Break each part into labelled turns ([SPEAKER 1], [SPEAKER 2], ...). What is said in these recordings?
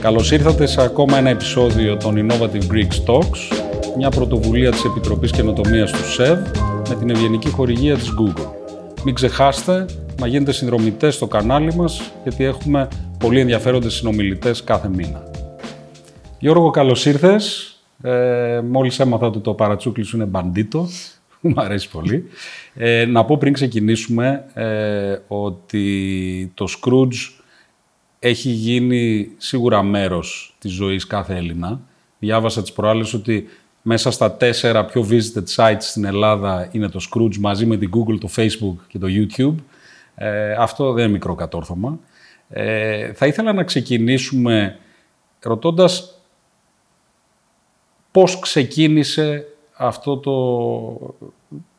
[SPEAKER 1] Καλώς ήρθατε σε ακόμα ένα επεισόδιο των Innovative Greek Talks, μια πρωτοβουλία της Επιτροπής Καινοτομίας του ΣΕΒ με την ευγενική χορηγία της Google. Μην ξεχάσετε να γίνετε συνδρομητές στο κανάλι μας, γιατί έχουμε πολύ ενδιαφέροντες συνομιλητές κάθε μήνα. Γιώργο, καλώς ήρθες. Ε, μόλις έμαθα ότι το παρατσούκλι σου είναι μπαντίτο. Μου αρέσει πολύ. Ε, να πω πριν ξεκινήσουμε ε, ότι το Scrooge έχει γίνει σίγουρα μέρος της ζωής κάθε Έλληνα. Διάβασα τις προάλλες ότι μέσα στα τέσσερα πιο visited sites στην Ελλάδα είναι το Scrooge μαζί με την Google, το Facebook και το YouTube. Ε, αυτό δεν είναι μικρό κατόρθωμα. Ε, θα ήθελα να ξεκινήσουμε ρωτώντας πώς ξεκίνησε αυτό το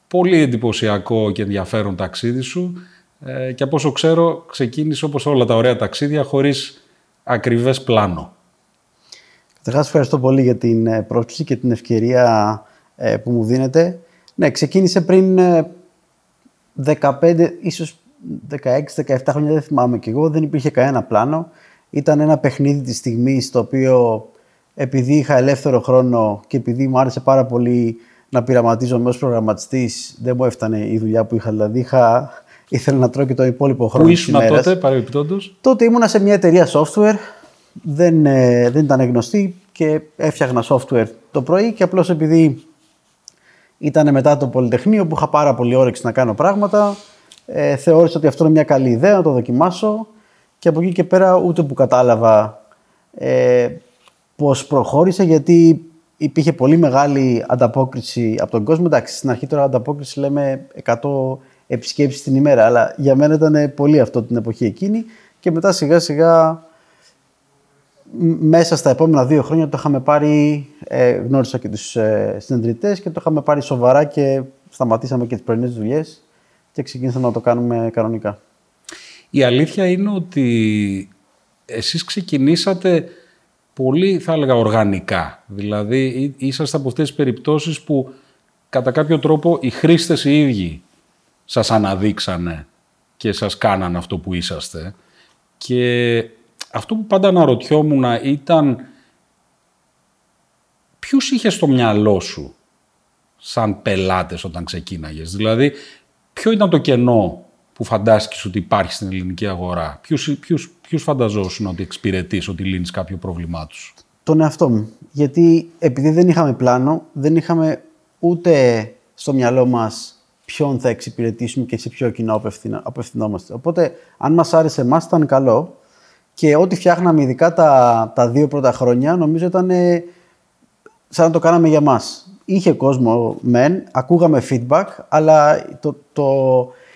[SPEAKER 1] πολύ εντυπωσιακό και ενδιαφέρον ταξίδι σου ε, και από όσο ξέρω ξεκίνησε όπως όλα τα ωραία ταξίδια χωρίς ακριβές πλάνο.
[SPEAKER 2] Καταρχάς ευχαριστώ πολύ για την ε, πρόσκληση και την ευκαιρία ε, που μου δίνετε. Ναι, ξεκίνησε πριν 15, ίσως 16-17 χρόνια, δεν θυμάμαι κι εγώ, δεν υπήρχε κανένα πλάνο. Ήταν ένα παιχνίδι της στιγμής, το οποίο επειδή είχα ελεύθερο χρόνο και επειδή μου άρεσε πάρα πολύ να πειραματίζομαι ως προγραμματιστής, δεν μου έφτανε η δουλειά που είχα. Δηλαδή είχα, ήθελα να τρώω και το υπόλοιπο χρόνο
[SPEAKER 1] Πού ήσουν τότε, παρεμπιπτόντως;
[SPEAKER 2] Τότε ήμουνα σε μια εταιρεία software, δεν, ε, δεν ήταν γνωστή και έφτιαχνα software το πρωί και απλώς επειδή ήταν μετά το Πολυτεχνείο που είχα πάρα πολύ όρεξη να κάνω πράγματα, ε, θεώρησα ότι αυτό είναι μια καλή ιδέα να το δοκιμάσω και από εκεί και πέρα ούτε που κατάλαβα ε, πώς προχώρησε γιατί υπήρχε πολύ μεγάλη ανταπόκριση από τον κόσμο. Εντάξει, στην αρχή τώρα ανταπόκριση λέμε 100 επισκέψεις την ημέρα, αλλά για μένα ήταν πολύ αυτό την εποχή εκείνη και μετά σιγά σιγά μέσα στα επόμενα δύο χρόνια το είχαμε πάρει, ε, γνώρισα και τους ε, συνεδριτές και το είχαμε πάρει σοβαρά και σταματήσαμε και τις πρωινές δουλειές και ξεκίνησαμε να το κάνουμε κανονικά.
[SPEAKER 1] Η αλήθεια είναι ότι εσείς ξεκινήσατε πολύ, θα έλεγα, οργανικά. Δηλαδή, είσαστε από αυτές τις περιπτώσεις που κατά κάποιο τρόπο οι χρήστες οι ίδιοι σας αναδείξανε και σας κάνανε αυτό που είσαστε. Και αυτό που πάντα αναρωτιόμουν ήταν ποιους είχε στο μυαλό σου σαν πελάτες όταν ξεκίναγες; Δηλαδή, ποιο ήταν το κενό που φαντάστηκες ότι υπάρχει στην ελληνική αγορά; Ποιους, ποιους, ποιους φανταζόσουν ότι εξυπηρετείς, ότι λύνεις κάποιο πρόβλημά τους;
[SPEAKER 2] Τον εαυτό μου. Γιατί επειδή δεν είχαμε πλάνο, δεν είχαμε ούτε στο μυαλό μας ποιον θα εξυπηρετήσουμε και σε ποιο κοινό απευθυνόμαστε. Οπότε, αν μας άρεσε εμάς, ήταν καλό. Και ό,τι φτιάχναμε, ειδικά τα, τα δύο πρώτα χρόνια, νομίζω ήταν σαν να το κάναμε για μας. Είχε κόσμο, μεν, ακούγαμε feedback, αλλά το, το,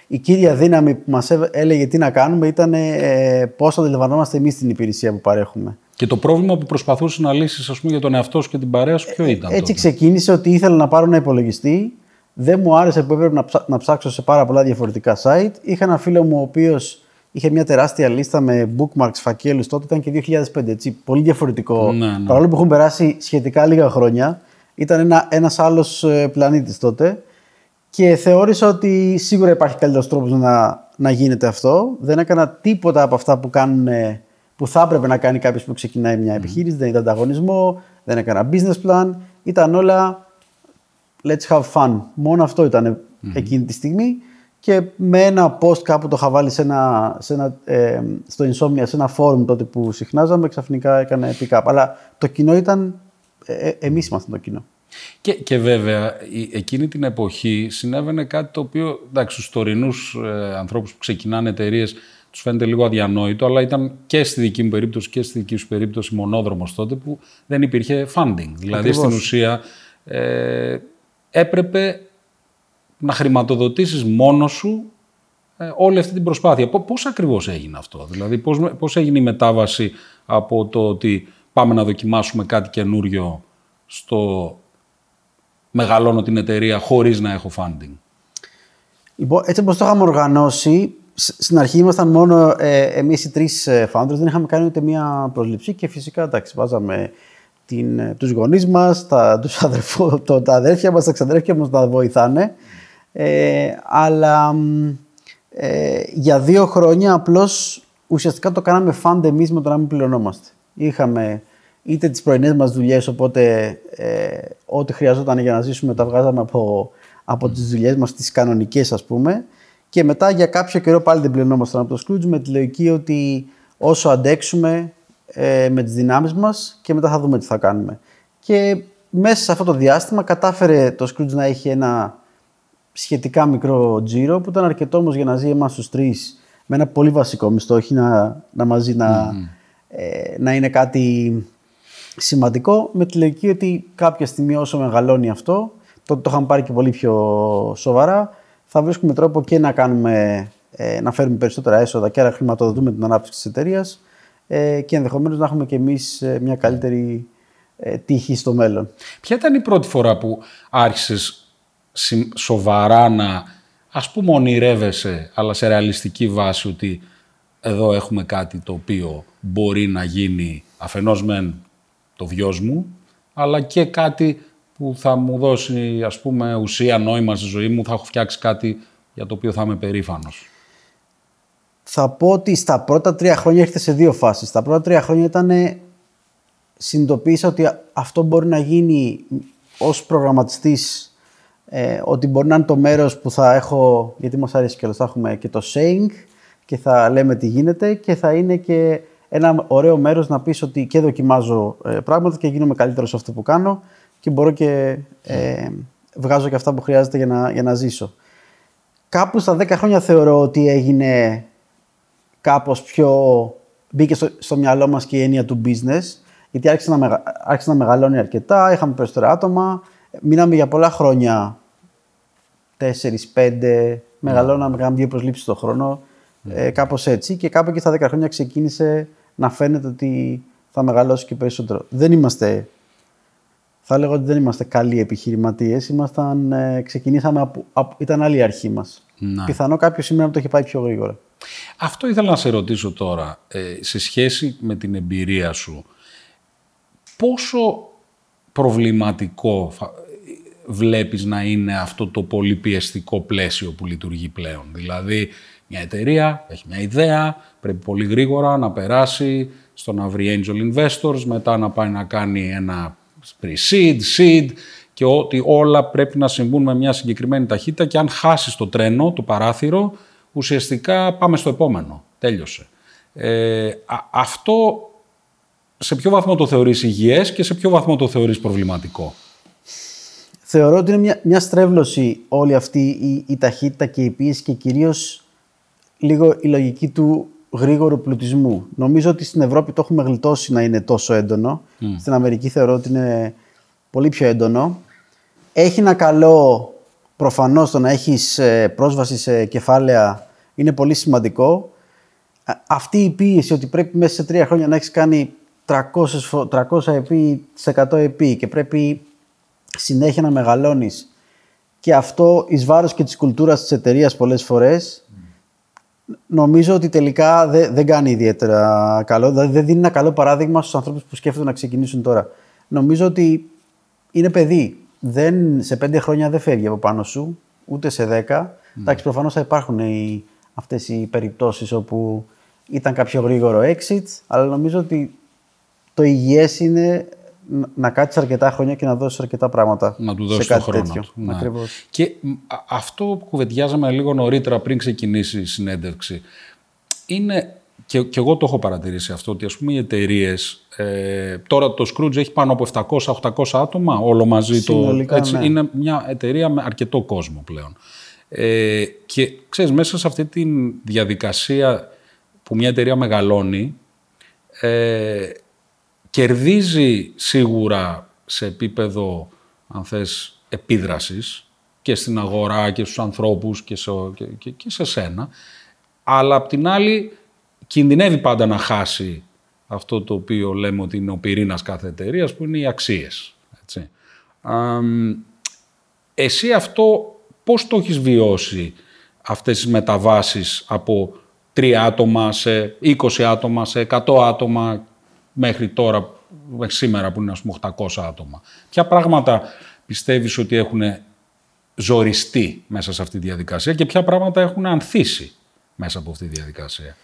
[SPEAKER 2] η κύρια δύναμη που μας έλεγε τι να κάνουμε ήταν ε, πώς αντιλαμβανόμαστε εμείς την υπηρεσία που παρέχουμε.
[SPEAKER 1] Και το πρόβλημα που προσπαθούσες να λύσεις ας πούμε, για τον εαυτό σου και την παρέα σου ποιο ήταν.
[SPEAKER 2] Έτσι τότε; ξεκίνησε ότι ήθελα να πάρω ένα υπολογιστή. Δεν μου άρεσε που έπρεπε να, ψάξω σε πάρα πολλά διαφορετικά site. Είχα ένα φίλο μου ο οποίος είχε μια τεράστια λίστα με bookmarks, φακέλους. Τότε ήταν και 2005, έτσι. Πολύ διαφορετικό. Ναι, ναι. Παρόλο που έχουν περάσει σχετικά λίγα χρόνια, ήταν ένα ένας άλλος ε, πλανήτης τότε. Και θεώρησα ότι σίγουρα υπάρχει καλύτερος τρόπος να, να γίνεται αυτό. Δεν έκανα τίποτα από αυτά που, κάνουν, που θα έπρεπε να κάνει κάποιος που ξεκινάει μια επιχείρηση. Δεν είδα ανταγωνισμό, δεν έκανα business plan. Ήταν όλα let's have fun. Μόνο αυτό ήταν εκείνη τη στιγμή. Και με ένα post κάπου το είχα βάλει σε ένα, σε ένα, ε, στο Insomnia, σε ένα forum τότε που συχνάζαμε, ξαφνικά έκανε pick up. Αλλά το κοινό ήταν, ε, ε εμείς ήμασταν το κοινό.
[SPEAKER 1] Και, και βέβαια, εκείνη την εποχή συνέβαινε κάτι το οποίο, εντάξει, στους τωρινούς ε, ανθρώπους που ξεκινάνε εταιρείες τους φαίνεται λίγο αδιανόητο, αλλά ήταν και στη δική μου περίπτωση και στη δική σου περίπτωση μονόδρομος τότε που δεν υπήρχε funding. Δηλαδή, στην ουσία, ε, έπρεπε να χρηματοδοτήσεις μόνος σου ε, όλη αυτή την προσπάθεια. Πώς ακριβώς έγινε αυτό, δηλαδή πώς, πώς έγινε η μετάβαση από το ότι πάμε να δοκιμάσουμε κάτι καινούριο στο μεγαλώνω την εταιρεία χωρίς να έχω funding;
[SPEAKER 2] Λοιπόν, έτσι όπως το είχαμε οργανώσει, στην αρχή ήμασταν μόνο ε, εμείς οι τρεις ε, founders, δεν είχαμε κάνει ούτε μία προσληψή και φυσικά εντάξει, βάζαμε την, ε, τους γονείς μας, τα, τους αδερφού, το, τα αδέρφια μας, τα ξαδέρφια μας να βοηθάνε. Ε, αλλά ε, για δύο χρόνια απλώς ουσιαστικά το κάναμε fund εμείς με το να μην πληρωνόμαστε. Είχαμε είτε τις πρωινές μας δουλειές, οπότε ε, ό,τι χρειαζόταν για να ζήσουμε τα βγάζαμε από, από τις δουλειές μας, τις κανονικές ας πούμε. Και μετά για κάποιο καιρό πάλι δεν πληρωνόμασταν από το Scrooge με τη λογική ότι όσο αντέξουμε ε, με τις δυνάμεις μας και μετά θα δούμε τι θα κάνουμε. Και μέσα σε αυτό το διάστημα κατάφερε το Scrooge να έχει ένα σχετικά μικρό τζίρο που ήταν αρκετό όμως για να ζει εμάς τους τρεις με ένα πολύ βασικό μισθό, όχι να, να μαζί να, ε, να είναι κάτι σημαντικό με τη λογική ότι κάποια στιγμή όσο μεγαλώνει αυτό, τότε το είχαμε πάρει και πολύ πιο σοβαρά, θα βρίσκουμε τρόπο και να, κάνουμε, ε, να φέρουμε περισσότερα έσοδα και να χρηματοδοτούμε την ανάπτυξη της εταιρείας ε, και ενδεχομένως να έχουμε και εμείς ε, μια καλύτερη ε, τύχη στο μέλλον.
[SPEAKER 1] Ποια ήταν η πρώτη φορά που άρχισες σοβαρά να ας πούμε ονειρεύεσαι αλλά σε ρεαλιστική βάση ότι εδώ έχουμε κάτι το οποίο μπορεί να γίνει αφενός μεν το βιός μου αλλά και κάτι που θα μου δώσει ας πούμε ουσία, νόημα στη ζωή μου, θα έχω φτιάξει κάτι για το οποίο θα είμαι περήφανος.
[SPEAKER 2] Θα πω ότι στα πρώτα τρία χρόνια έρχεται σε δύο φάσεις. Στα πρώτα τρία χρόνια ήταν συνειδητοποίησα ότι αυτό μπορεί να γίνει ως προγραμματιστής ε, ότι μπορεί να είναι το μέρος που θα έχω, γιατί μας αρέσει και θα έχουμε και το saying και θα λέμε τι γίνεται και θα είναι και ένα ωραίο μέρος να πεις ότι και δοκιμάζω ε, πράγματα και γίνομαι καλύτερος σε αυτό που κάνω και μπορώ και ε, βγάζω και αυτά που χρειάζεται για να, για να ζήσω. Κάπου στα 10 χρόνια θεωρώ ότι έγινε κάπως πιο... μπήκε στο, στο μυαλό μας και η έννοια του business γιατί άρχισε να, μεγα... άρχισε να μεγαλώνει αρκετά, είχαμε περισσότερα άτομα, μείναμε για πολλά χρόνια 4-5, μεγαλώναμε, κάναμε δύο προσλήψεις το χρόνο, ε, κάπως έτσι και κάπου εκεί στα 10 χρόνια ξεκίνησε να φαίνεται ότι θα μεγαλώσει και περισσότερο. Δεν είμαστε, θα λέγω ότι δεν είμαστε καλοί επιχειρηματίες, ήμασταν, ε, ξεκινήσαμε, από, από, ήταν άλλη η αρχή μας. Να. Πιθανό κάποιος σήμερα να το έχει πάει πιο γρήγορα.
[SPEAKER 1] Αυτό ήθελα να σε ρωτήσω τώρα, ε, σε σχέση με την εμπειρία σου, πόσο προβληματικό βλέπεις να είναι αυτό το πολύ πιεστικό πλαίσιο που λειτουργεί πλέον; Δηλαδή, μια εταιρεία έχει μια ιδέα, πρέπει πολύ γρήγορα να περάσει στο να βρει angel investors, μετά να πάει να κάνει ένα pre-seed, seed και ότι όλα πρέπει να συμβούν με μια συγκεκριμένη ταχύτητα και αν χάσεις το τρένο, το παράθυρο, ουσιαστικά πάμε στο επόμενο. Τέλειωσε. Ε, αυτό σε ποιο βαθμό το θεωρείς υγιές και σε ποιο βαθμό το θεωρείς προβληματικό;
[SPEAKER 2] Θεωρώ ότι είναι μια, μια στρέβλωση όλη αυτή η, η ταχύτητα και η πίεση και κυρίως λίγο η λογική του γρήγορου πλουτισμού. Νομίζω ότι στην Ευρώπη το έχουμε γλιτώσει να είναι τόσο έντονο. Στην Αμερική θεωρώ ότι είναι πολύ πιο έντονο. Έχει ένα καλό, προφανώς το να έχεις ε, πρόσβαση σε κεφάλαια είναι πολύ σημαντικό. Αυτή η πίεση ότι πρέπει μέσα σε τρία χρόνια να έχεις κάνει 300, 300 επί, 100 επί και πρέπει συνέχεια να μεγαλώνεις και αυτό εις βάρος και της κουλτούρας της εταιρείας πολλές φορές νομίζω ότι τελικά δεν, δεν κάνει ιδιαίτερα καλό, δηλαδή δεν δίνει ένα καλό παράδειγμα στους ανθρώπους που σκέφτονται να ξεκινήσουν τώρα. Νομίζω ότι είναι παιδί. Δεν, σε πέντε χρόνια δεν φεύγει από πάνω σου, ούτε σε δέκα. Mm. Εντάξει, προφανώς θα υπάρχουν οι, αυτές οι περιπτώσεις όπου ήταν κάποιο γρήγορο exit, αλλά νομίζω ότι το υγιές είναι να κάτσεις αρκετά χρόνια και να δώσεις αρκετά πράγματα.
[SPEAKER 1] Να του δώσεις το χρόνο. Τέτοιο. Του. Ναι. Και αυτό που κουβεντιάζαμε λίγο νωρίτερα πριν ξεκινήσει η συνέντευξη είναι. Και, και εγώ το έχω παρατηρήσει αυτό, ότι ας πούμε οι εταιρείες. Ε, τώρα το Scrooge έχει πάνω από 700-800 άτομα, όλο μαζί.
[SPEAKER 2] Συνολικά, το, έτσι,
[SPEAKER 1] ναι. Είναι μια εταιρεία με αρκετό κόσμο πλέον. Ε, και ξέρεις, μέσα σε αυτή τη διαδικασία που μια εταιρεία μεγαλώνει, ε, κερδίζει σίγουρα σε επίπεδο, αν θες, επίδρασης και στην αγορά και στους ανθρώπους και σε, και, και, σε σένα, αλλά απ' την άλλη κινδυνεύει πάντα να χάσει αυτό το οποίο λέμε ότι είναι ο πυρήνας κάθε εταιρείας που είναι οι αξίες. Έτσι. εσύ αυτό πώς το έχεις βιώσει αυτές τις μεταβάσεις από τρία άτομα σε 20 άτομα, σε 100 άτομα μέχρι τώρα, μέχρι σήμερα που είναι ας πούμε 800 άτομα; Ποια πράγματα πιστεύεις ότι έχουν ζοριστεί μέσα σε αυτή τη διαδικασία και ποια πράγματα έχουν ανθίσει μέσα από αυτή τη διαδικασία;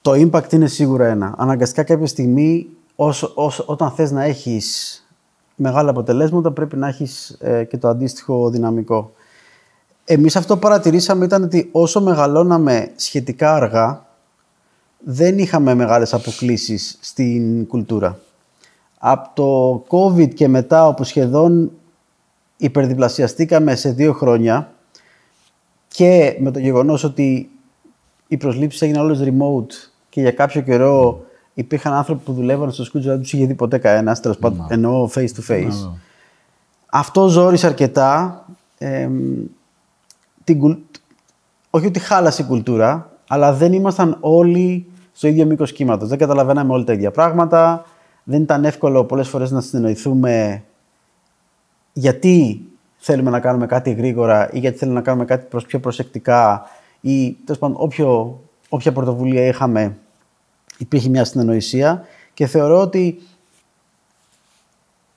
[SPEAKER 2] Το impact είναι σίγουρα ένα. Αναγκαστικά κάποια στιγμή, όσο, όσο, όταν θες να έχεις μεγάλα αποτελέσματα, πρέπει να έχεις ε, και το αντίστοιχο δυναμικό. Εμείς αυτό που παρατηρήσαμε ήταν ότι όσο μεγαλώναμε σχετικά αργά, δεν είχαμε μεγάλες αποκλήσεις στην κουλτούρα. Από το COVID και μετά, όπου σχεδόν υπερδιπλασιαστήκαμε σε δύο χρόνια και με το γεγονός ότι οι προσλήψεις έγιναν όλες remote και για κάποιο καιρό υπήρχαν άνθρωποι που δουλεύαν στο σκούτζο, δεν τους είχε δει ποτέ κανένας, τέλος πάντων, εννοώ face to face. Αυτό ζόρισε αρκετά. Ε, την, όχι ότι χάλασε η κουλτούρα, αλλά δεν ήμασταν όλοι στο ίδιο μήκος κύματος. Δεν καταλαβαίναμε όλοι τα ίδια πράγματα. Δεν ήταν εύκολο πολλές φορές να συνεννοηθούμε γιατί θέλουμε να κάνουμε κάτι γρήγορα ή γιατί θέλουμε να κάνουμε κάτι πιο προσεκτικά ή τέλος πάντων όποια πρωτοβουλία είχαμε υπήρχε μια συνεννοησία και θεωρώ ότι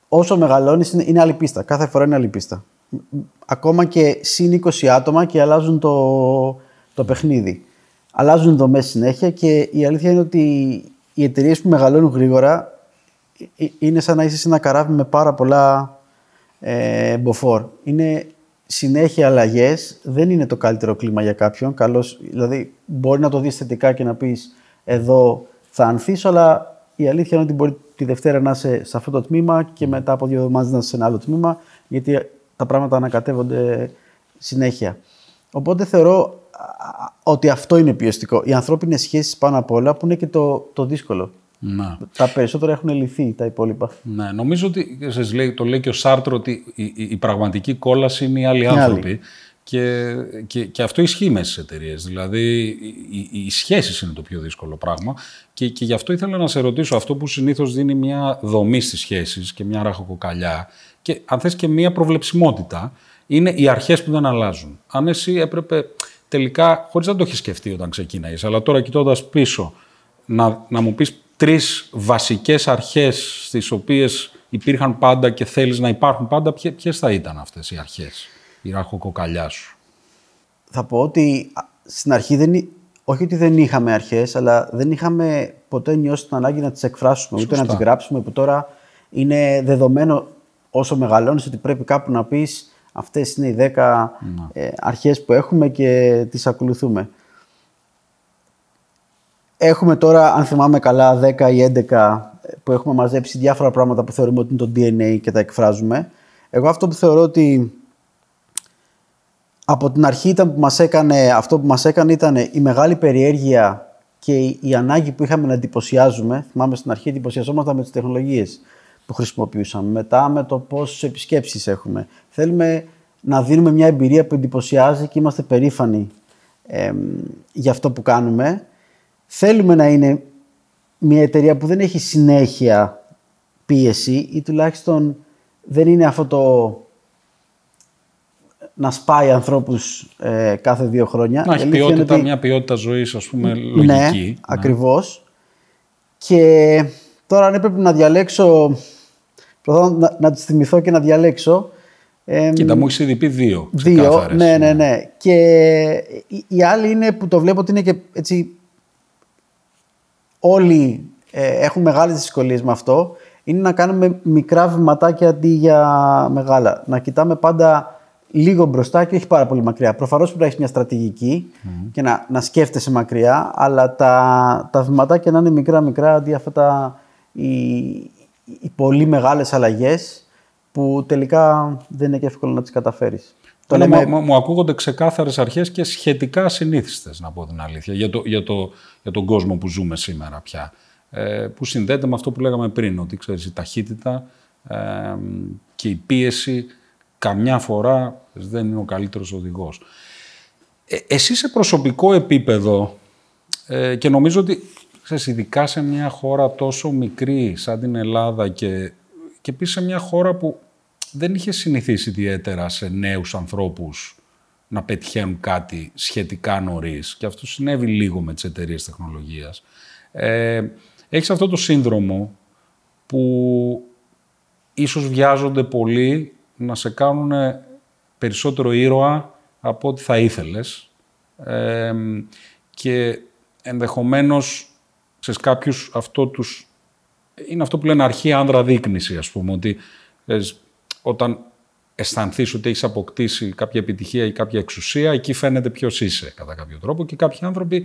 [SPEAKER 2] όσο μεγαλώνεις είναι άλλη πίστα. Κάθε φορά είναι άλλη πίστα. Ακόμα και συν 20 άτομα και αλλάζουν το, το παιχνίδι. Αλλάζουν δομές συνέχεια και η αλήθεια είναι ότι οι εταιρείες που μεγαλώνουν γρήγορα ε, ε, είναι σαν να είσαι σε ένα καράβι με πάρα πολλά ε, μποφόρ. Είναι συνέχεια αλλαγές. Δεν είναι το καλύτερο κλίμα για κάποιον. Καλώς, δηλαδή, μπορεί να το δεις θετικά και να πεις εδώ θα ανθίσω, αλλά η αλήθεια είναι ότι μπορεί τη Δευτέρα να είσαι σε αυτό το τμήμα και μετά από δύο εβδομάδες να είσαι σε ένα άλλο τμήμα, γιατί τα πράγματα ανακατεύονται συνέχεια. Οπότε θεωρώ ότι αυτό είναι πιεστικό. Οι ανθρώπινες σχέσεις πάνω απ' όλα που είναι και το, το δύσκολο. Να. Τα περισσότερα έχουν λυθεί τα υπόλοιπα.
[SPEAKER 1] Ναι, νομίζω ότι το λέει και ο Σάρτρο ότι η, η, πραγματική κόλαση είναι οι άλλοι άνθρωποι. Και, και, και αυτό ισχύει μέσα στις εταιρείες. Δηλαδή, οι, οι σχέσεις είναι το πιο δύσκολο πράγμα. Και, και γι' αυτό ήθελα να σε ρωτήσω αυτό που συνήθως δίνει μια δομή στις σχέσεις και μια ραχοκοκαλιά και αν θες και μια προβλεψιμότητα, είναι οι αρχές που δεν αλλάζουν. Αν εσύ έπρεπε τελικά, χωρίς να το έχεις σκεφτεί όταν ξεκίναγε, αλλά τώρα κοιτώντας πίσω, να, να μου πεις τρεις βασικές αρχές στις οποίες υπήρχαν πάντα και θέλεις να υπάρχουν πάντα, ποιες θα ήταν αυτές οι αρχές η ραχοκοκαλιά σου;
[SPEAKER 2] Θα πω ότι στην αρχή δεν, όχι ότι δεν είχαμε αρχές, αλλά δεν είχαμε ποτέ νιώσει την ανάγκη να τις εκφράσουμε, ούτε να τις γράψουμε, που τώρα είναι δεδομένο όσο μεγαλώνεις ότι πρέπει κάπου να πεις αυτές είναι οι 10 ε, αρχές που έχουμε και τις ακολουθούμε. Έχουμε τώρα, αν θυμάμαι καλά, 10 ή 11 που έχουμε μαζέψει διάφορα πράγματα που θεωρούμε ότι είναι το DNA και τα εκφράζουμε. Εγώ αυτό που θεωρώ ότι από την αρχή ήταν που μας έκανε, αυτό που μας έκανε ήταν η μεγάλη περιέργεια και η ανάγκη που είχαμε να εντυπωσιάζουμε. Θυμάμαι στην αρχή εντυπωσιαζόμασταν με τις τεχνολογίες που χρησιμοποιούσαμε. Μετά με το πόσες επισκέψεις έχουμε. Θέλουμε να δίνουμε μια εμπειρία που εντυπωσιάζει και είμαστε περήφανοι ε, για αυτό που κάνουμε. Θέλουμε να είναι μια εταιρεία που δεν έχει συνέχεια πίεση ή τουλάχιστον δεν είναι αυτό το να σπάει ανθρώπους ε, κάθε δύο χρόνια.
[SPEAKER 1] Να έχει ποιότητα, μια ποιότητα ζωής, ας πούμε, ναι, λογική. Ναι,
[SPEAKER 2] ναι. ακριβώς. Και τώρα αν έπρεπε να διαλέξω. Προσπαθώ να, να τις θυμηθώ και να διαλέξω.
[SPEAKER 1] Ε, Κοίτα, μου έχεις ήδη πει δύο.
[SPEAKER 2] Δύο, ναι, ναι, ναι. Και η άλλη είναι που το βλέπω ότι είναι και έτσι. Όλοι ε, έχουν μεγάλες δυσκολίες με αυτό. Είναι να κάνουμε μικρά βηματάκια αντί για μεγάλα. Να κοιτάμε πάντα λίγο μπροστά και όχι πάρα πολύ μακριά. Προφανώς πρέπει να έχεις μια στρατηγική και να, να σκέφτεσαι μακριά, αλλά τα, τα βηματάκια να είναι μικρά-μικρά αντί αυτά τα, οι, οι πολύ μεγάλες αλλαγές που τελικά δεν είναι και εύκολο να τις καταφέρεις.
[SPEAKER 1] Το λέμε... μου, μου ακούγονται ξεκάθαρες αρχές και σχετικά συνήθιστε, να πω την αλήθεια, για, το, για, το, για τον κόσμο που ζούμε σήμερα πια. Ε, που συνδέεται με αυτό που λέγαμε πριν, ότι ξέρεις, η ταχύτητα ε, και η πίεση καμιά φορά δεν είναι ο καλύτερος οδηγός. Ε, εσύ σε προσωπικό επίπεδο ε, και νομίζω ότι ξέρεις, ειδικά σε μια χώρα τόσο μικρή σαν την Ελλάδα και, και επίσης σε μια χώρα που δεν είχε συνηθίσει ιδιαίτερα σε νέους ανθρώπους να πετυχαίνουν κάτι σχετικά νωρίς. Και αυτό συνέβη λίγο με τις εταιρείες τεχνολογίας. Ε, έχεις αυτό το σύνδρομο που ίσως βιάζονται πολύ να σε κάνουν περισσότερο ήρωα από ό,τι θα ήθελες. και ενδεχομένως σε κάποιους αυτό τους... Είναι αυτό που λένε αρχή άνδρα δείκνηση, ας πούμε, ότι όταν αισθανθείς ότι έχεις αποκτήσει κάποια επιτυχία ή κάποια εξουσία, εκεί φαίνεται ποιος είσαι κατά κάποιο τρόπο και κάποιοι άνθρωποι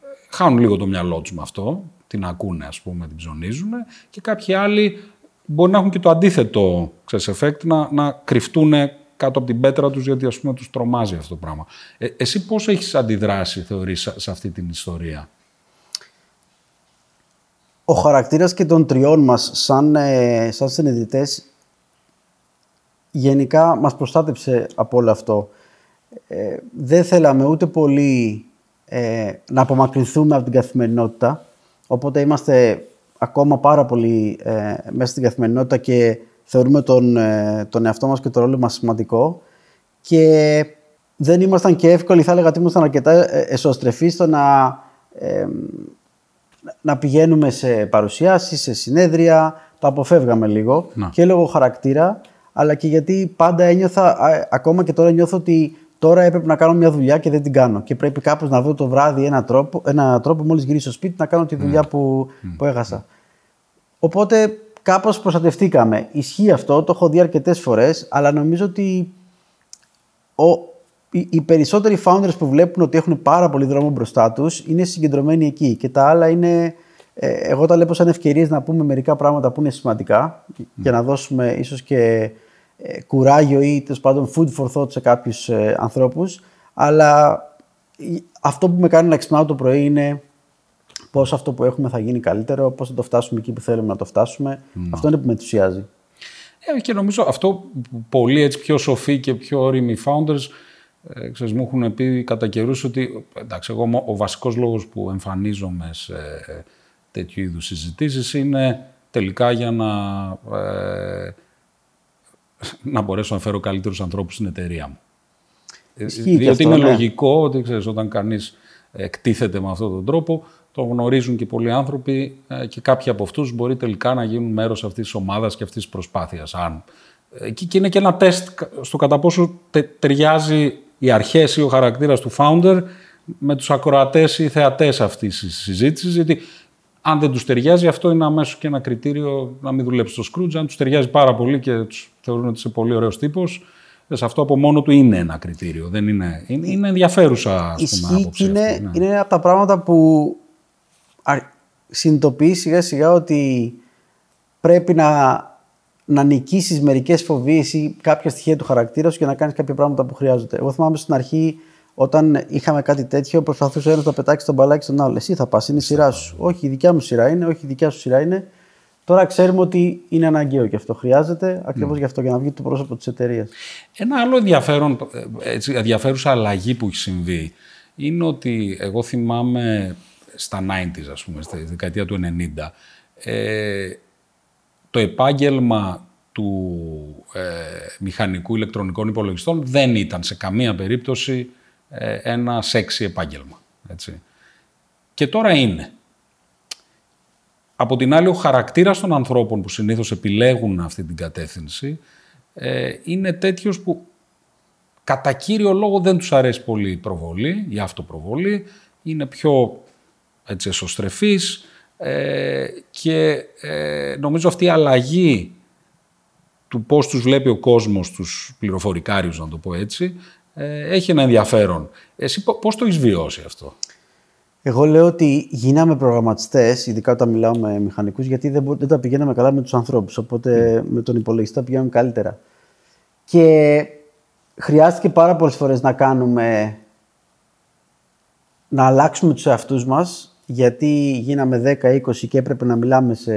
[SPEAKER 1] ε, χάνουν λίγο το μυαλό τους με αυτό, την ακούνε ας πούμε, την ψωνίζουν και κάποιοι άλλοι μπορεί να έχουν και το αντίθετο ξέρεις, effect, να, να κρυφτούν κάτω από την πέτρα τους γιατί ας πούμε τους τρομάζει αυτό το πράγμα. Ε, εσύ πώς έχεις αντιδράσει θεωρείς σε αυτή την ιστορία;
[SPEAKER 2] Ο χαρακτήρας και των τριών μας σαν, ε, σαν συνειδητές γενικά μας προστάτεψε από όλο αυτό. Ε, δεν θέλαμε ούτε πολύ ε, να απομακρυνθούμε από την καθημερινότητα, οπότε είμαστε ακόμα πάρα πολύ ε, μέσα στην καθημερινότητα και θεωρούμε τον, ε, τον εαυτό μας και το ρόλο μας σημαντικό και δεν ήμασταν και εύκολοι, θα έλεγα ότι ήμασταν αρκετά εσωστρεφείς στο να, να πηγαίνουμε σε παρουσιάσεις, σε συνέδρια, τα αποφεύγαμε λίγο και λόγω χαρακτήρα αλλά και γιατί πάντα ένιωθα, ακόμα και τώρα νιώθω ότι τώρα έπρεπε να κάνω μια δουλειά και δεν την κάνω. Και πρέπει κάπως να βρω το βράδυ ένα τρόπο, ένα τρόπο μόλις γυρίσω στο σπίτι να κάνω τη δουλειά που, που έχασα. Οπότε κάπως προστατευτήκαμε. Ισχύει αυτό, το έχω δει αρκετές φορές, αλλά νομίζω ότι ο, οι, οι περισσότεροι founders που βλέπουν ότι έχουν πάρα πολύ δρόμο μπροστά τους είναι συγκεντρωμένοι εκεί. Και τα άλλα είναι ε, εγώ τα λέω σαν ευκαιρίες να πούμε μερικά πράγματα που είναι σημαντικά για να δώσουμε ίσως και ε, κουράγιο ή τέλος πάντων food for thought σε κάποιους ε, ανθρώπους. Αλλά αυτό που με κάνει να ξυπνάω το πρωί είναι πώς αυτό που έχουμε θα γίνει καλύτερο, πώς θα το φτάσουμε εκεί που θέλουμε να το φτάσουμε. Αυτό είναι που με ενθουσιάζει.
[SPEAKER 1] Ε, και νομίζω αυτό που πολλοί έτσι πιο σοφοί και πιο όριμοι founders ε, ξέρεις, μου έχουν πει κατά καιρούς ότι εντάξει, εγώ ο βασικός λόγος που εμφανίζομαι σε τέτοιου είδους συζητήσεις είναι τελικά για να, ε, να μπορέσω να φέρω καλύτερους ανθρώπους στην εταιρεία μου. Διότι είναι ναι. λογικό ότι ξέρεις, όταν κανείς εκτίθεται με αυτόν τον τρόπο, το γνωρίζουν και πολλοί άνθρωποι ε, και κάποιοι από αυτούς μπορεί τελικά να γίνουν μέρος αυτής της ομάδας και αυτής της προσπάθειας. Αν. Και είναι και ένα τεστ στο κατά πόσο ταιριάζει οι αρχές ή ο χαρακτήρας του founder με τους ακροατές ή θεατές αυτής της συζήτησης, γιατί αν δεν τους ταιριάζει, αυτό είναι αμέσως και ένα κριτήριο να μην δουλέψει στο Scrooge. Αν τους ταιριάζει πάρα πολύ και τους θεωρούν ότι είσαι πολύ ωραίος τύπος, σε αυτό από μόνο του είναι ένα κριτήριο. Δεν είναι, είναι, είναι ενδιαφέρουσα ας πούμε, άποψη.
[SPEAKER 2] Είναι,
[SPEAKER 1] αυτή,
[SPEAKER 2] ναι. είναι από τα πράγματα που συνειδητοποιεί σιγά σιγά ότι πρέπει να, να νικήσεις μερικές φοβίες ή κάποια στοιχεία του χαρακτήρα σου και να κάνεις κάποια πράγματα που χρειάζονται. Εγώ θυμάμαι στην αρχή όταν είχαμε κάτι τέτοιο, προσπαθούσε ένας να πετάξει τον μπαλάκι στον άλλο. Εσύ θα πας, είναι η σειρά σου. Όχι, η δικιά μου σειρά είναι, όχι η δικιά σου σειρά είναι. Τώρα ξέρουμε ότι είναι αναγκαίο και αυτό χρειάζεται ακριβώς mm. γι' αυτό για να βγει το πρόσωπο της εταιρείας.
[SPEAKER 1] Ένα άλλο ενδιαφέρον, έτσι, ενδιαφέρουσα αλλαγή που έχει συμβεί είναι ότι εγώ θυμάμαι στα 90s, ας πούμε, στη δεκαετία του 90, ε, το επάγγελμα του ε, μηχανικού ηλεκτρονικών υπολογιστών δεν ήταν σε καμία περίπτωση ε, ένα σεξι επάγγελμα. Έτσι. Και τώρα είναι. Από την άλλη, ο χαρακτήρας των ανθρώπων που συνήθως επιλέγουν αυτή την κατεύθυνση ε, είναι τέτοιος που κατά κύριο λόγο δεν τους αρέσει πολύ η προβολή, η αυτοπροβολή, είναι πιο έτσι, εσωστρεφής ε, και νομίζω αυτή η αλλαγή του πώς τους βλέπει ο κόσμος, τους πληροφορικάριους να το πω έτσι, ε, έχει ένα ενδιαφέρον. Εσύ πώς το έχεις βιώσει αυτό;
[SPEAKER 2] Εγώ λέω ότι γίναμε προγραμματιστές, ειδικά όταν μιλάω με μηχανικούς, γιατί δεν, δεν τα πηγαίναμε καλά με τους ανθρώπους. Οπότε με τον υπολογιστή τα πηγαίναμε καλύτερα. Και χρειάστηκε πάρα πολλές φορές να κάνουμε. να αλλάξουμε τους εαυτούς μας, γιατί γίναμε 10-20 και έπρεπε να μιλάμε σε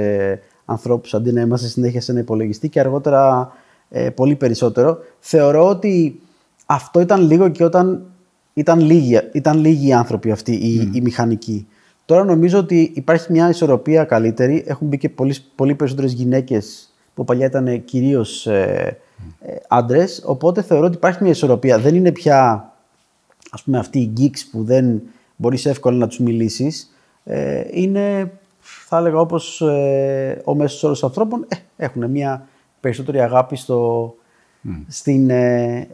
[SPEAKER 2] ανθρώπους αντί να είμαστε συνέχεια σε ένα υπολογιστή και αργότερα ε, πολύ περισσότερο. Θεωρώ ότι αυτό ήταν λίγο και όταν ήταν λίγοι, ήταν λίγοι οι άνθρωποι αυτοί, οι, οι μηχανικοί. Τώρα νομίζω ότι υπάρχει μια ισορροπία καλύτερη. Έχουν μπει και πολύ, πολύ περισσότερες γυναίκες που παλιά ήταν κυρίως ε, ε, άντρες. Οπότε θεωρώ ότι υπάρχει μια ισορροπία. Δεν είναι πια ας πούμε, αυτοί οι geeks που δεν μπορείς εύκολα να τους μιλήσεις. Ε, είναι, θα έλεγα, όπως ε, ο μέσος όρος ανθρώπων ε, έχουν μια περισσότερη αγάπη στο, στην, ε,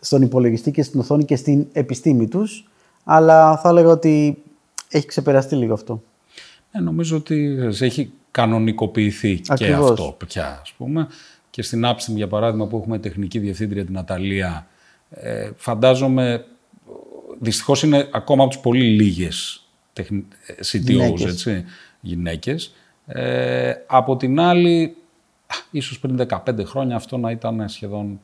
[SPEAKER 2] στον υπολογιστή και στην οθόνη και στην επιστήμη τους. Αλλά θα έλεγα ότι έχει ξεπεραστεί λίγο αυτό.
[SPEAKER 1] Ε, νομίζω ότι έχει κανονικοποιηθεί και
[SPEAKER 2] Ακριβώς.
[SPEAKER 1] αυτό πια, ας πούμε. Και στην Άψιμ, για παράδειγμα, που έχουμε τεχνική διευθύντρια την Αταλία, ε, φαντάζομαι, δυστυχώς είναι ακόμα από τις πολύ λίγες τεχν... ε, CTOs,
[SPEAKER 2] Γυναίκες.
[SPEAKER 1] έτσι, γυναίκες. Ε, από την άλλη, α, ίσως πριν 15 χρόνια αυτό να ήταν σχεδόν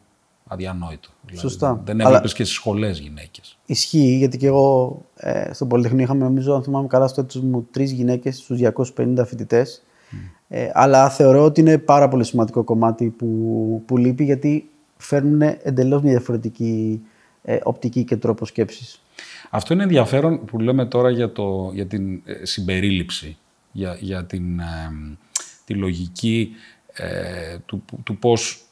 [SPEAKER 1] αδιανόητο. Δηλαδή,
[SPEAKER 2] Σωστά.
[SPEAKER 1] δεν
[SPEAKER 2] Αλλά-
[SPEAKER 1] έβλεπες και στις σχολές γυναίκες.
[SPEAKER 2] Ισχύει, γιατί και εγώ ε, στο Πολυτεχνείο είχαμε, νομίζω, αν θυμάμαι καλά, στο έτος μου τρεις γυναίκες στους 250 φοιτητές. Ε, αλλά θεωρώ ότι είναι πάρα πολύ σημαντικό κομμάτι που, που λείπει, γιατί φέρνουν εντελώς μια διαφορετική ε, οπτική και τρόπο σκέψης.
[SPEAKER 1] Αυτό είναι ενδιαφέρον που λέμε τώρα για, το, για την ε, συμπερίληψη, για, για την, ε, τη λογική ε, του, του πώς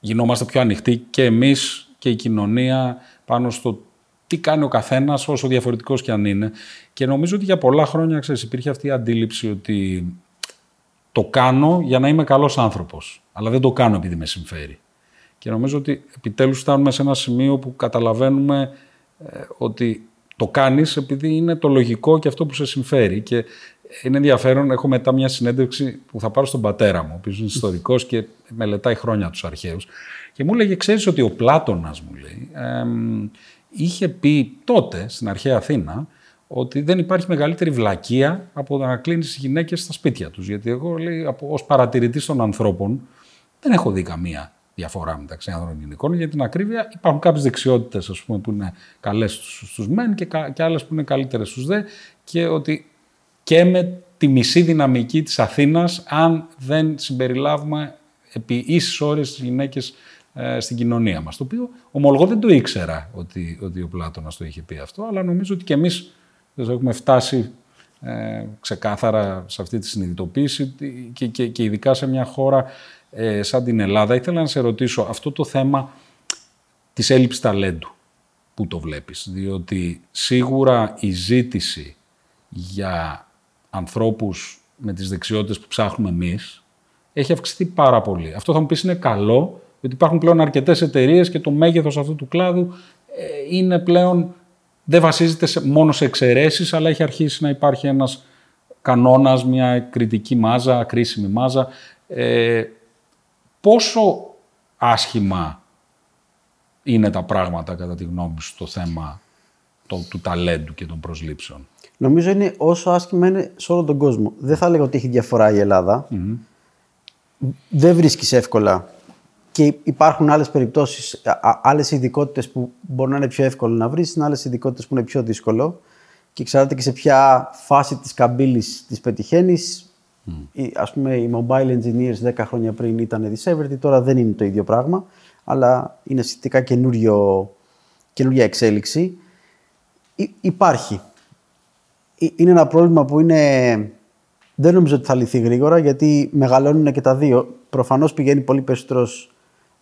[SPEAKER 1] γινόμαστε πιο ανοιχτοί και εμείς και η κοινωνία πάνω στο τι κάνει ο καθένας όσο διαφορετικός και αν είναι. Και νομίζω ότι για πολλά χρόνια ξέρεις, υπήρχε αυτή η αντίληψη ότι το κάνω για να είμαι καλός άνθρωπος, αλλά δεν το κάνω επειδή με συμφέρει. Και νομίζω ότι επιτέλους φτάνουμε σε ένα σημείο που καταλαβαίνουμε ε, ότι το κάνεις επειδή είναι το λογικό και αυτό που σε συμφέρει. Και είναι ενδιαφέρον, έχω μετά μια συνέντευξη που θα πάρω στον πατέρα μου, ο οποίος είναι ιστορικός και μελετάει χρόνια τους αρχαίους. Και μου έλεγε, ξέρεις ότι ο Πλάτωνας, μου λέει, εμ, είχε πει τότε, στην αρχαία Αθήνα, ότι δεν υπάρχει μεγαλύτερη βλακεία από το να κλείνεις τις γυναίκες στα σπίτια τους. Γιατί εγώ, λέει, ως παρατηρητής των ανθρώπων, δεν έχω δει καμία διαφορά μεταξύ άνδρων και γυναικών. Για την ακρίβεια, υπάρχουν κάποιες δεξιότητες που είναι καλές στους μεν και, κα- και άλλες που είναι καλύτερες στους δε. Και ότι και με τη μισή δυναμική της Αθήνας, αν δεν συμπεριλάβουμε επί ίσες ώρες τις γυναίκες ε, στην κοινωνία μας. Το οποίο ομολογώ δεν το ήξερα ότι, ότι ο Πλάτωνας το είχε πει αυτό, αλλά νομίζω ότι και εμείς δεν έχουμε φτάσει ε, ξεκάθαρα σε αυτή τη συνειδητοποίηση και, και, και ειδικά σε μια χώρα ε, σαν την Ελλάδα. Ήθελα να σε ρωτήσω αυτό το θέμα της έλλειψης ταλέντου. Πού το βλέπεις. Διότι σίγουρα η ζήτηση για ανθρώπους με τις δεξιότητες που ψάχνουμε εμείς έχει αυξηθεί πάρα πολύ. Αυτό θα μου πεις είναι καλό, γιατί υπάρχουν πλέον αρκετές εταιρείες και το μέγεθος αυτού του κλάδου ε, είναι πλέον, δεν βασίζεται σε, μόνο σε εξαιρέσεις, αλλά έχει αρχίσει να υπάρχει ένας κανόνας, μια κριτική μάζα, κρίσιμη μάζα. Ε, πόσο άσχημα είναι τα πράγματα κατά τη γνώμη σου στο θέμα το, του ταλέντου και των προσλήψεων;
[SPEAKER 2] Νομίζω είναι όσο άσχημα είναι σε όλο τον κόσμο. Δεν θα έλεγα ότι έχει διαφορά η ελλαδα Δεν βρίσκεις εύκολα. Και υπάρχουν άλλες περιπτώσεις, άλλες ειδικότητες που μπορεί να είναι πιο εύκολο να βρεις, είναι άλλες ειδικότητες που είναι πιο δύσκολο. Και εξαρτάται και σε ποια φάση της καμπύλης της πετυχαίνεις. Α πούμε, οι mobile engineers 10 χρόνια πριν ήταν discovery, τώρα δεν είναι το ίδιο πράγμα, αλλά είναι σχετικά καινούριο, καινούρια εξέλιξη. Υ- υπάρχει. Ε- Είναι ένα πρόβλημα που είναι... δεν νομίζω ότι θα λυθεί γρήγορα γιατί μεγαλώνουν και τα δύο. Προφανώς πηγαίνει πολύ περισσότερος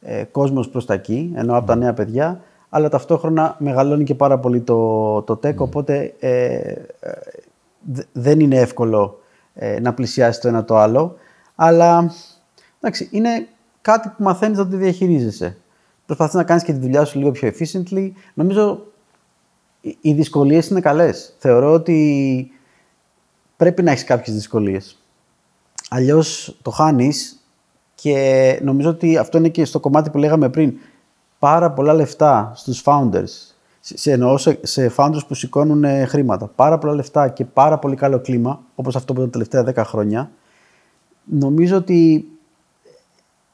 [SPEAKER 2] ε, κόσμος προς τα εκεί, ενώ από τα νέα παιδιά, αλλά ταυτόχρονα μεγαλώνει και πάρα πολύ το, το tech, οπότε ε, ε, δε- δεν είναι εύκολο ε, να πλησιάσει το ένα το άλλο. Αλλά εντάξει, είναι κάτι που μαθαίνεις να το διαχειρίζεσαι. Προσπαθείς να κάνεις και τη δουλειά σου λίγο πιο efficiently. Νομίζω οι- οι δυσκολίες είναι καλές. Θεωρώ ότι πρέπει να έχεις κάποιες δυσκολίες. Αλλιώς το χάνεις και νομίζω ότι αυτό είναι και στο κομμάτι που λέγαμε πριν. Πάρα πολλά λεφτά στους founders. Σε, σε, εννοώ σε, σε founders που σηκώνουν ε, χρήματα. Πάρα πολλά λεφτά και πάρα πολύ καλό κλίμα, όπως αυτό που ήταν τα τελευταία 10 χρόνια. Νομίζω ότι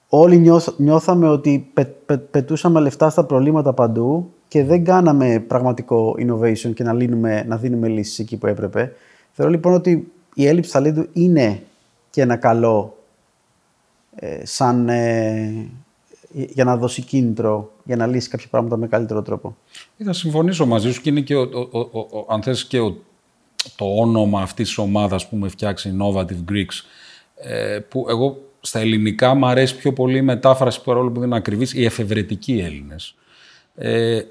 [SPEAKER 2] όλοι νιώθ- νιώθαμε ότι πε, πε- πετούσαμε λεφτά στα προβλήματα παντού και δεν κάναμε πραγματικό innovation και να, λύνουμε, να δίνουμε λύσεις εκεί που έπρεπε. Θεωρώ λοιπόν ότι η έλλειψη ταλέντου είναι και ένα καλό ε, σαν, ε, για να δώσει κίνητρο για να λύσει κάποια πράγματα με καλύτερο τρόπο.
[SPEAKER 1] Θα συμφωνήσω μαζί σου και είναι και, ο, ο, ο, ο- αν θες και ο, το όνομα αυτής της ομάδας που με φτιάξει Innovative Greeks ε, που εγώ στα ελληνικά μου αρέσει πιο πολύ η μετάφραση παρόλο που δεν είναι ακριβής, οι εφευρετικοί Έλληνες. Ε,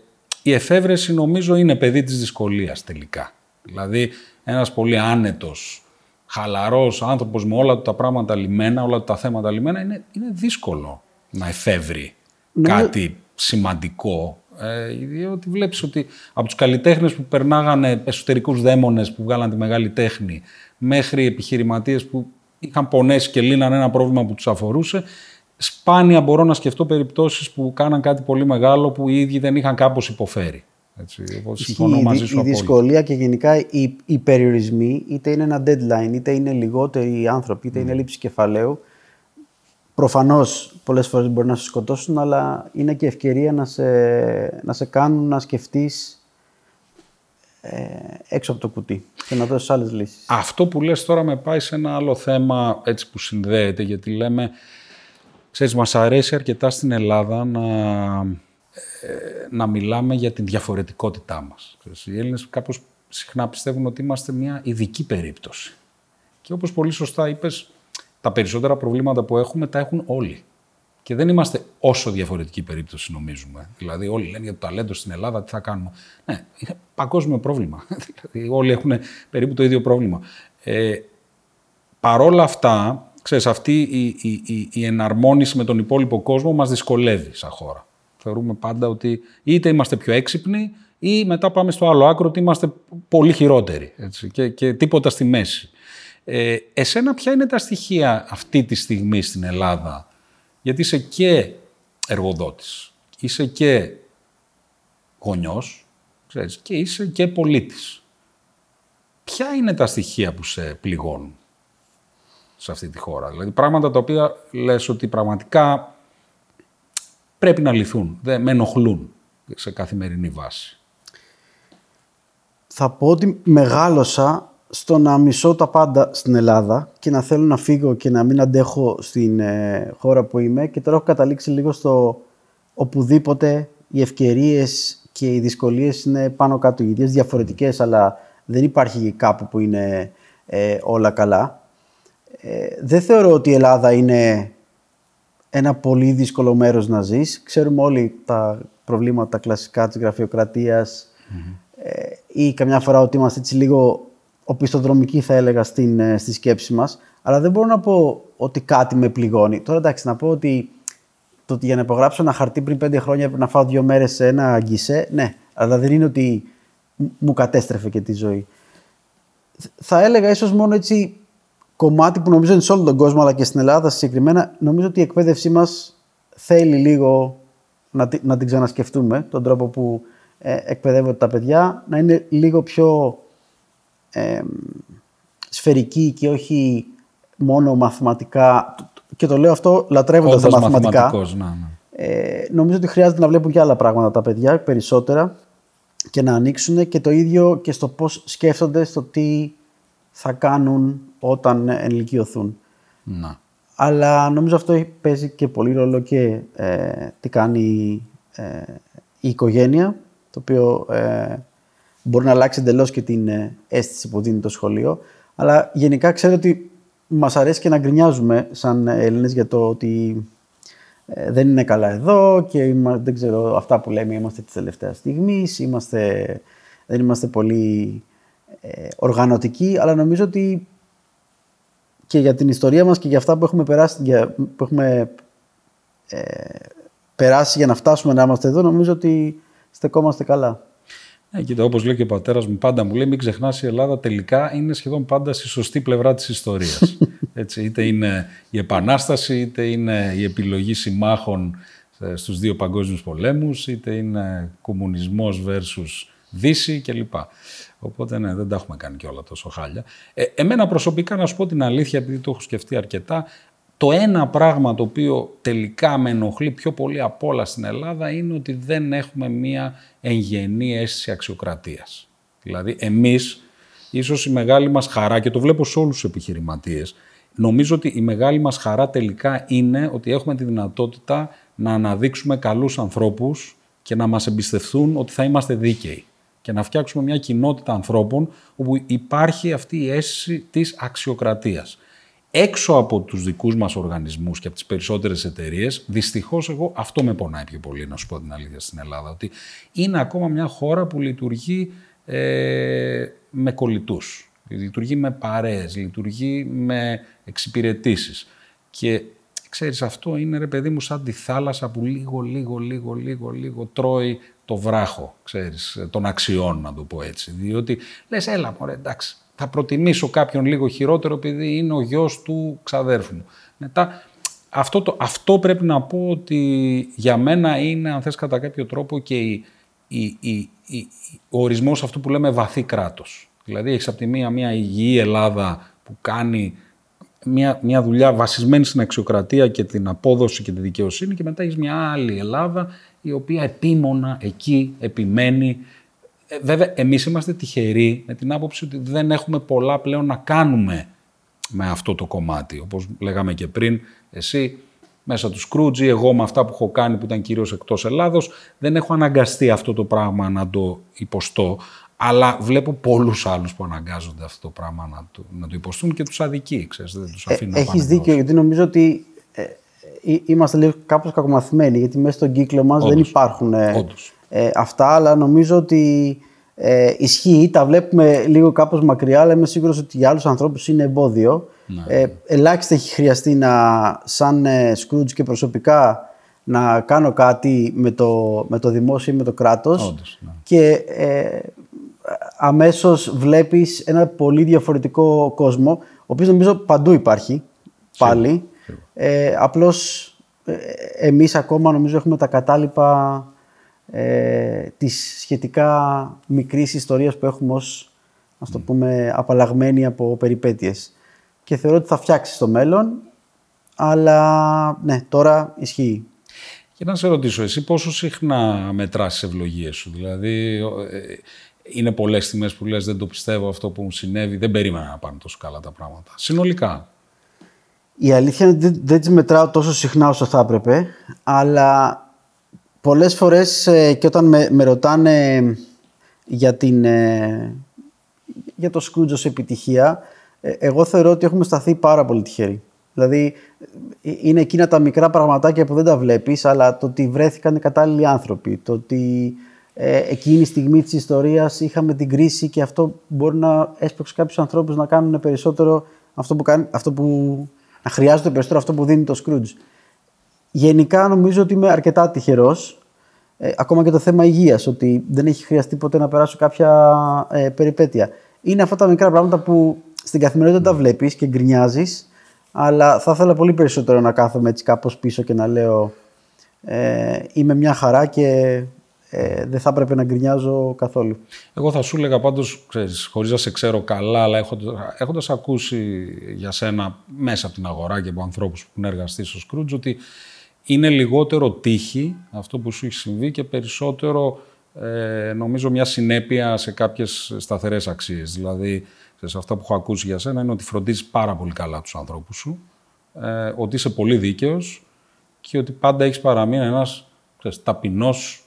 [SPEAKER 1] η εφεύρεση νομίζω είναι παιδί της δυσκολίας τελικά. Δηλαδή ένας πολύ άνετος, χαλαρός άνθρωπος με όλα του τα πράγματα λιμένα, όλα του τα θέματα λιμένα, είναι, είναι δύσκολο να εφεύρει
[SPEAKER 2] Νομίζω-
[SPEAKER 1] κάτι σημαντικό Ε, διότι βλέπεις ότι από τους καλλιτέχνες που περνάγανε εσωτερικούς δαίμονες που βγάλαν τη μεγάλη τέχνη μέχρι επιχειρηματίες που είχαν πονέσει και λύναν ένα πρόβλημα που τους αφορούσε, σπάνια μπορώ να σκεφτώ περιπτώσεις που κάναν κάτι πολύ μεγάλο που οι ίδιοι δεν είχαν κάπως υποφέρει. Έτσι,
[SPEAKER 2] συμφωνώ μαζί σου η, η δυσκολία και γενικά οι, οι περιορισμοί, είτε είναι ένα deadline, είτε είναι λιγότεροι άνθρωποι, είτε mm. είναι λήψη κεφαλαίου, Προφανώς πολλές φορές μπορεί να σε σκοτώσουν, αλλά είναι και ευκαιρία να σε, να σε κάνουν να σκεφτείς ε, έξω από το κουτί και να δώσεις άλλες λύσεις.
[SPEAKER 1] Αυτό που λες τώρα με πάει σε ένα άλλο θέμα έτσι που συνδέεται, γιατί λέμε, ξέρεις, μας αρέσει αρκετά στην Ελλάδα να, ε, να μιλάμε για την διαφορετικότητά μας. Οι Έλληνες κάπως συχνά πιστεύουν ότι είμαστε μια ειδική περίπτωση. Και όπως πολύ σωστά είπες, τα περισσότερα προβλήματα που έχουμε τα έχουν όλοι. Και δεν είμαστε όσο διαφορετική περίπτωση νομίζουμε. Δηλαδή, όλοι λένε για το ταλέντο στην Ελλάδα, τι θα κάνουμε. Ναι, είναι παγκόσμιο πρόβλημα. δηλαδή, όλοι έχουν περίπου το ίδιο πρόβλημα. Ε, παρόλα αυτά, ξέρεις, αυτή η, η, η, η εναρμόνιση με τον υπόλοιπο κόσμο μας δυσκολεύει σαν χώρα. Θεωρούμε πάντα ότι είτε είμαστε πιο έξυπνοι ή μετά πάμε στο άλλο άκρο ότι είμαστε πολύ χειρότεροι έτσι, και, και τίποτα στη μέση. Ε, εσένα ποια είναι τα στοιχεία αυτή τη στιγμή στην Ελλάδα, γιατί είσαι και εργοδότης, είσαι και γονιός, ξέρεις, και είσαι και πολίτης. Ποια είναι τα στοιχεία που σε πληγώνουν; Σε αυτή τη χώρα, δηλαδή πράγματα τα οποία λες ότι πραγματικά πρέπει να λυθούν, δεν με ενοχλούν σε καθημερινή βάση.
[SPEAKER 2] Θα πω ότι μεγάλωσα στο να μισώ τα πάντα στην Ελλάδα και να θέλω να φύγω και να μην αντέχω στην ε, χώρα που είμαι και τώρα έχω καταλήξει λίγο στο οπουδήποτε οι ευκαιρίες και οι δυσκολίες είναι πάνω κάτω οι διαφορετικές αλλά δεν υπάρχει κάπου που είναι ε, όλα καλά. Ε, δεν θεωρώ ότι η Ελλάδα είναι ένα πολύ δύσκολο μέρος να ζεις. Ξέρουμε όλοι τα προβλήματα τα κλασικά της γραφειοκρατιας ή καμιά φορά ότι είμαστε έτσι λίγο οπισθοδρομική θα έλεγα στην, ε, στη σκέψη μας, αλλά δεν μπορώ να πω ότι κάτι με πληγώνει. Τώρα εντάξει, να πω ότι, το ότι για να υπογράψω ένα χαρτί πριν πέντε χρόνια έπρεπε να φάω δύο μέρες σε ένα γκισέ, ναι, αλλά δεν είναι ότι μου κατέστρεφε και τη ζωή. Θα έλεγα ίσως μόνο έτσι κομμάτι που νομίζω είναι σε όλο τον κόσμο, αλλά και στην Ελλάδα συγκεκριμένα, νομίζω ότι η εκπαίδευσή μας θέλει λίγο να, να την ξανασκεφτούμε, τον τρόπο που ε, εκπαιδεύονται τα παιδιά, να είναι λίγο πιο ε, σφαιρική και όχι μόνο μαθηματικά. Και το λέω αυτό λατρεύοντας τα μαθηματικά.
[SPEAKER 1] Ναι, ναι.
[SPEAKER 2] Ε, νομίζω ότι χρειάζεται να βλέπουν και άλλα πράγματα τα παιδιά, περισσότερα, και να ανοίξουν και το ίδιο και στο πώς σκέφτονται στο τι θα κάνουν όταν ενηλικιωθούν.
[SPEAKER 1] Να.
[SPEAKER 2] Αλλά νομίζω αυτό παίζει και πολύ ρόλο και ε, τι κάνει ε, η οικογένεια, το οποίο ε, μπορεί να αλλάξει εντελώς και την ε, αίσθηση που δίνει το σχολείο. Αλλά γενικά ξέρω ότι μας αρέσει και να γκρινιάζουμε σαν Έλληνες για το ότι ε, δεν είναι καλά εδώ και δεν ξέρω αυτά που λέμε είμαστε της τελευταίας στιγμής, είμαστε, δεν είμαστε πολύ ε, οργανωτικοί, αλλά νομίζω ότι και για την ιστορία μας και για αυτά που έχουμε περάσει, για, που έχουμε ε, περάσει για να φτάσουμε να είμαστε εδώ, νομίζω ότι στεκόμαστε καλά.
[SPEAKER 1] Ε, κοίτα, όπως λέει και ο πατέρας μου, πάντα μου λέει: Μην ξεχνάς, η Ελλάδα τελικά είναι σχεδόν πάντα στη σωστή πλευρά της ιστορίας. είτε είναι η Επανάσταση, είτε είναι η επιλογή συμμάχων ε, στους δύο παγκόσμιους πολέμους, είτε είναι κομμουνισμός versus Δύση κλπ. Οπότε ναι, δεν τα έχουμε κάνει και όλα τόσο χάλια. Ε, εμένα προσωπικά να σου πω την αλήθεια, επειδή το έχω σκεφτεί αρκετά, το ένα πράγμα το οποίο τελικά με ενοχλεί πιο πολύ από όλα στην Ελλάδα είναι ότι δεν έχουμε μία εγγενή αίσθηση αξιοκρατίας. Δηλαδή εμείς, ίσως η μεγάλη μας χαρά, και το βλέπω σε όλους τους επιχειρηματίες, νομίζω ότι η μεγάλη μας χαρά τελικά είναι ότι έχουμε τη δυνατότητα να αναδείξουμε καλούς ανθρώπους και να μας εμπιστευθούν ότι θα είμαστε δίκαιοι και να φτιάξουμε μια κοινότητα ανθρώπων όπου υπάρχει αυτή η αίσθηση της αξιοκρατίας έξω από τους δικούς μας οργανισμούς και από τις περισσότερες εταιρείες, δυστυχώς εγώ αυτό με πονάει πιο πολύ, να σου πω την αλήθεια στην Ελλάδα, ότι είναι ακόμα μια χώρα που λειτουργεί ε, με κολλητούς, λειτουργεί με παρέες, λειτουργεί με εξυπηρετήσεις. Και ξέρεις αυτό είναι ρε παιδί μου σαν τη θάλασσα που λίγο, λίγο, λίγο, λίγο, λίγο τρώει το βράχο, ξέρεις, των αξιών, να το πω έτσι. Διότι λες, έλα μωρέ, εντάξει, θα προτιμήσω κάποιον λίγο χειρότερο επειδή είναι ο γιος του ξαδέρφου μου. Μετά, αυτό, το, αυτό πρέπει να πω ότι για μένα είναι, αν θες κατά κάποιο τρόπο, και η, η, η, ο ορισμός αυτού που λέμε βαθύ κράτος. Δηλαδή, έχεις από τη μία μια υγιή Ελλάδα που κάνει μια, μια δουλειά βασισμένη στην αξιοκρατία και την απόδοση και τη δικαιοσύνη και μετά έχεις μια άλλη Ελλάδα η οποία επίμονα εκεί επιμένει. Ε, βέβαια, εμείς είμαστε τυχεροί με την άποψη ότι δεν έχουμε πολλά πλέον να κάνουμε με αυτό το κομμάτι. Όπως λέγαμε και πριν, εσύ μέσα του Σκρούτζι, εγώ με αυτά που έχω κάνει που ήταν κυρίως εκτός Ελλάδος, δεν έχω αναγκαστεί αυτό το πράγμα να το υποστώ. Αλλά βλέπω πολλούς άλλους που αναγκάζονται αυτό το πράγμα να το, να το υποστούν και τους αδικεί, ξέρεις, δεν τους αφήνουν
[SPEAKER 2] ε, Έχεις δίκιο, γιατί νομίζω ότι ε, ε, είμαστε λίγο κάπως κακομαθημένοι, γιατί μέσα στον κύκλο μας δεν υπάρχουν ε, ε, αυτά, αλλά νομίζω ότι ε, ισχύει, τα βλέπουμε λίγο κάπως μακριά, αλλά είμαι σίγουρος ότι για άλλους ανθρώπους είναι εμπόδιο. Ναι. Ε, ελάχιστα έχει χρειαστεί να, σαν ε, Scrooge και προσωπικά να κάνω κάτι με το, με το δημόσιο ή με το κράτος ναι. και ε, αμέσως βλέπεις ένα πολύ διαφορετικό κόσμο, ο οποίος νομίζω παντού υπάρχει πάλι. Ε, απλώς ε, εμείς ακόμα νομίζω έχουμε τα κατάλοιπα ε, της σχετικά μικρής ιστορίας που έχουμε ως, ας το πούμε, απαλλαγμένη από περιπέτειες. Και θεωρώ ότι θα φτιάξεις στο μέλλον, αλλά ναι, τώρα ισχύει.
[SPEAKER 1] Και να σε ρωτήσω, εσύ πόσο συχνά μετράς τις ευλογίες σου, δηλαδή ε, είναι πολλές στιγμές που λες δεν το πιστεύω αυτό που μου συνέβη, δεν περίμενα να πάνε τόσο καλά τα πράγματα. Συνολικά.
[SPEAKER 2] Η αλήθεια είναι ότι δεν τις μετράω τόσο συχνά όσο θα έπρεπε, αλλά πολλές φορές ε, και όταν με, με ρωτάνε για, την, ε, για το Scrooge ως επιτυχία, ε, εγώ θεωρώ ότι έχουμε σταθεί πάρα πολύ τυχεροί. Δηλαδή, είναι εκείνα τα μικρά πραγματάκια που δεν τα βλέπεις, αλλά το ότι βρέθηκαν οι κατάλληλοι άνθρωποι, το ότι ε, εκείνη τη στιγμή της ιστορίας είχαμε την κρίση και αυτό μπορεί να έσπρωξε κάποιους ανθρώπους να κάνουν περισσότερο αυτό που, κάνει, αυτό που να χρειάζεται περισσότερο αυτό που δίνει το Scrooge. Γενικά νομίζω ότι είμαι αρκετά τυχερός. Ε, ακόμα και το θέμα υγείας, ότι δεν έχει χρειαστεί ποτέ να περάσω κάποια ε, περιπέτεια. Είναι αυτά τα μικρά πράγματα που στην καθημερινότητα τα βλέπεις και γκρινιάζεις, αλλά θα ήθελα πολύ περισσότερο να κάθομαι έτσι κάπως πίσω και να λέω ε, είμαι μια χαρά και ε, δεν θα έπρεπε να γκρινιάζω καθόλου.
[SPEAKER 1] Εγώ θα σου έλεγα πάντως, ξέρεις, χωρίς να σε ξέρω καλά, αλλά έχοντας, έχοντας ακούσει για σένα μέσα από την αγορά και από ανθρώπους που έχουν εργαστεί στο Σκρούτζ, ότι είναι λιγότερο τύχη αυτό που σου έχει συμβεί και περισσότερο ε, νομίζω μια συνέπεια σε κάποιες σταθερές αξίες. Δηλαδή, σε αυτά που έχω ακούσει για σένα είναι ότι φροντίζεις πάρα πολύ καλά τους ανθρώπους σου, ε, ότι είσαι πολύ δίκαιος και ότι πάντα έχεις παραμείνει ένας ξέρεις, ταπεινός ε,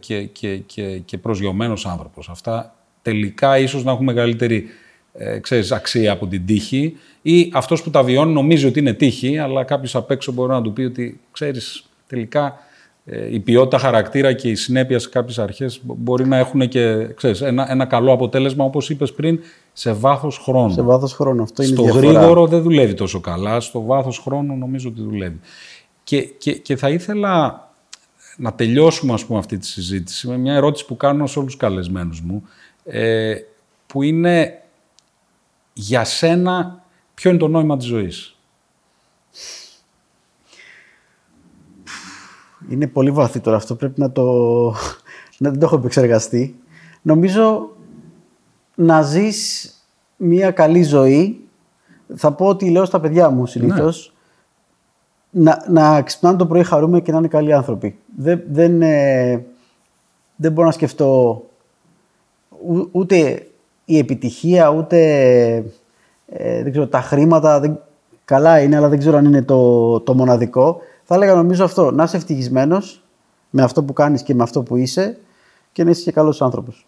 [SPEAKER 1] και, και, και, και προσγειωμένος άνθρωπος. Αυτά τελικά ίσως να έχουν μεγαλύτερη ε, ξέρεις, αξία από την τύχη ή αυτός που τα βιώνει νομίζει ότι είναι τύχη, αλλά κάποιος απ' έξω μπορεί να του πει ότι ξέρεις, τελικά ε, η ποιότητα χαρακτήρα και η συνέπεια σε κάποιες αρχές μπορεί να έχουν και ξέρεις, ένα, ένα καλό αποτέλεσμα, όπως είπες πριν, σε βάθος χρόνου.
[SPEAKER 2] Σε βάθος χρόνου, αυτό είναι
[SPEAKER 1] Στο γρήγορο δεν δουλεύει τόσο καλά, στο βάθος χρόνου νομίζω ότι δουλεύει. Και, και, και θα ήθελα να τελειώσουμε ας πούμε, αυτή τη συζήτηση με μια ερώτηση που κάνω σε όλους τους καλεσμένους μου, ε, που είναι για σένα ποιο είναι το νόημα της ζωής;
[SPEAKER 2] Είναι πολύ βαθύ τώρα αυτό, πρέπει να το... να δεν το έχω επεξεργαστεί. Νομίζω να ζεις μια καλή ζωή, θα πω ότι λέω στα παιδιά μου συνήθως, να, να ξυπνάνε το πρωί χαρούμε και να είναι καλοί άνθρωποι. Δεν, δεν, ε, δεν μπορώ να σκεφτώ ούτε η επιτυχία, ούτε ε, δεν ξέρω, τα χρήματα. Δεν, καλά είναι, αλλά δεν ξέρω αν είναι το, το μοναδικό. Θα έλεγα νομίζω αυτό, να είσαι ευτυχισμένος με αυτό που κάνεις και με αυτό που είσαι και να είσαι και καλός άνθρωπος.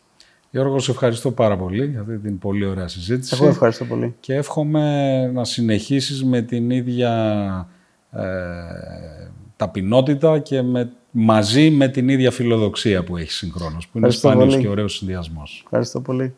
[SPEAKER 1] Γιώργο, σε ευχαριστώ πάρα πολύ για αυτή την πολύ ωραία συζήτηση.
[SPEAKER 2] Εγώ ευχαριστώ πολύ.
[SPEAKER 1] Και εύχομαι να συνεχίσεις με την ίδια ε, ταπεινότητα και με, μαζί με την ίδια φιλοδοξία που έχει συγχρόνως, που είναι σπάνιος και ωραίος συνδυασμός.
[SPEAKER 2] Ευχαριστώ πολύ.